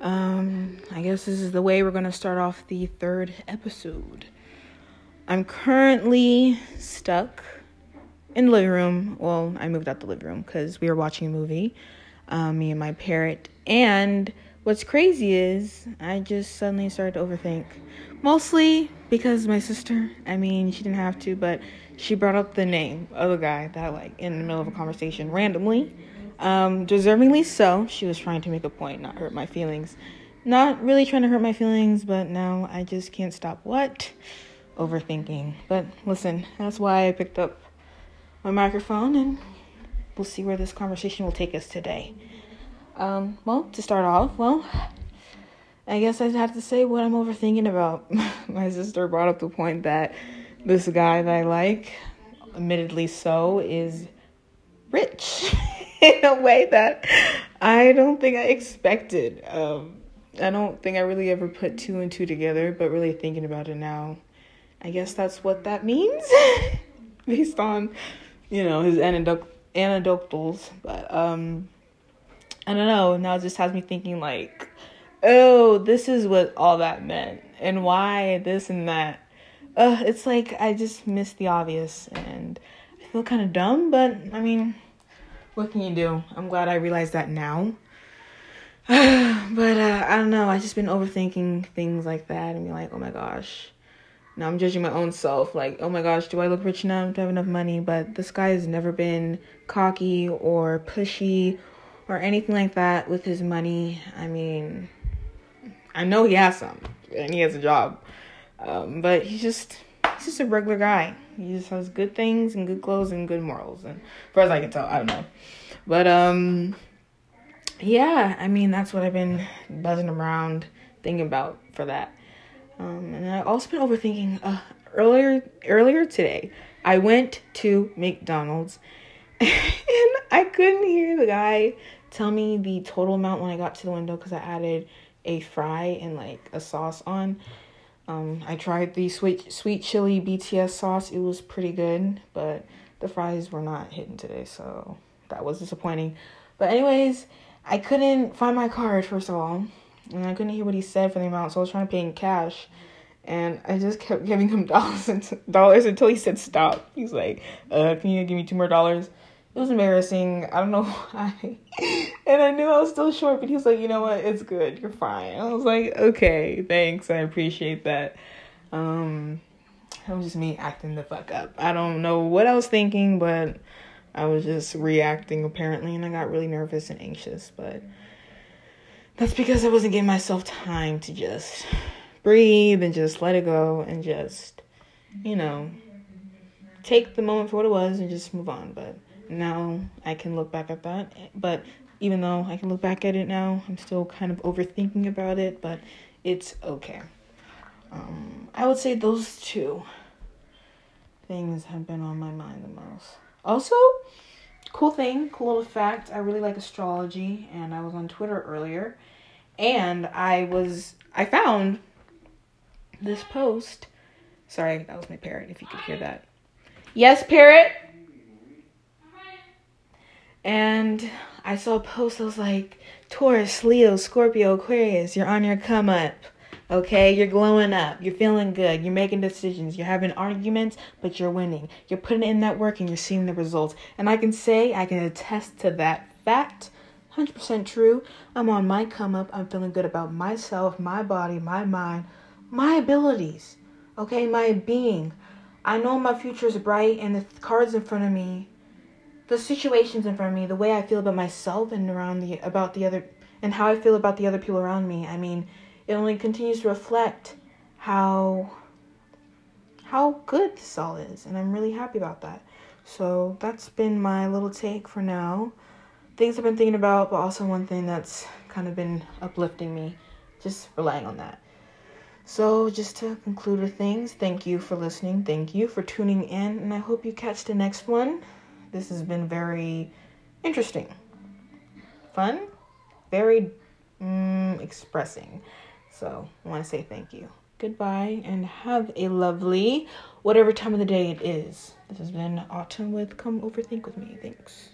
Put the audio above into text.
Um, I guess this is the way we're gonna start off the third episode. I'm currently stuck in the living room. Well, I moved out the living room because we were watching a movie, um, me and my parrot. And what's crazy is I just suddenly started to overthink. Mostly because my sister, I mean, she didn't have to, but she brought up the name of a guy that, like, in the middle of a conversation randomly. Um, deservingly so. She was trying to make a point, not hurt my feelings. Not really trying to hurt my feelings, but now I just can't stop what? Overthinking. But listen, that's why I picked up my microphone and we'll see where this conversation will take us today. Um, well, to start off, well, I guess I'd have to say what I'm overthinking about. my sister brought up the point that this guy that I like, admittedly so, is rich. in a way that I don't think I expected. Um, I don't think I really ever put two and two together, but really thinking about it now, I guess that's what that means based on, you know, his anecdotals. But um, I don't know. Now it just has me thinking like, oh, this is what all that meant, and why this and that. Uh, it's like I just missed the obvious, and I feel kind of dumb, but I mean what can you do? I'm glad I realized that now. but uh, I don't know. I just been overthinking things like that and be like, oh my gosh. Now I'm judging my own self. Like, oh my gosh, do I look rich enough? Do I have enough money? But this guy has never been cocky or pushy or anything like that with his money. I mean, I know he has some and he has a job. Um, but he's just he's just a regular guy. He just has good things and good clothes and good morals. And as far as I can tell, I don't know. But um yeah, I mean that's what I've been buzzing around thinking about for that. Um and I've also been overthinking uh earlier earlier today. I went to McDonald's and I couldn't hear the guy tell me the total amount when I got to the window because I added a fry and like a sauce on. Um, I tried the sweet sweet chili BTS sauce. It was pretty good, but the fries were not hitting today, so that was disappointing. But anyways, I couldn't find my card first of all, and I couldn't hear what he said for the amount, so I was trying to pay in cash, and I just kept giving him dollars and dollars until he said stop. He's like, "Uh, can you give me two more dollars?" It was embarrassing. I don't know why. and I knew I was still short, but he was like, you know what? It's good. You're fine. I was like, okay, thanks. I appreciate that. Um, it was just me acting the fuck up. I don't know what I was thinking, but I was just reacting apparently, and I got really nervous and anxious. But that's because I wasn't giving myself time to just breathe and just let it go and just, you know, take the moment for what it was and just move on. But now I can look back at that. But even though I can look back at it now, I'm still kind of overthinking about it, but it's okay. Um, I would say those two things have been on my mind the most. Also, cool thing, cool little fact, I really like astrology, and I was on Twitter earlier, and I was, I found this post. Sorry, that was my parrot, if you could hear that. Yes, parrot? And I saw a post that was like, Taurus, Leo, Scorpio, Aquarius, you're on your come up. Okay, you're glowing up. You're feeling good. You're making decisions. You're having arguments, but you're winning. You're putting in that work and you're seeing the results. And I can say, I can attest to that fact. 100% true. I'm on my come up. I'm feeling good about myself, my body, my mind, my abilities. Okay, my being. I know my future is bright and the cards in front of me the situations in front of me, the way I feel about myself and around the about the other and how I feel about the other people around me. I mean, it only continues to reflect how how good this all is, and I'm really happy about that. So that's been my little take for now. Things I've been thinking about, but also one thing that's kind of been uplifting me, just relying on that. So, just to conclude with things, thank you for listening. Thank you for tuning in, and I hope you catch the next one. This has been very interesting, fun, very mm, expressing. So I want to say thank you. Goodbye and have a lovely whatever time of the day it is. This has been Autumn with Come Overthink with Me. Thanks.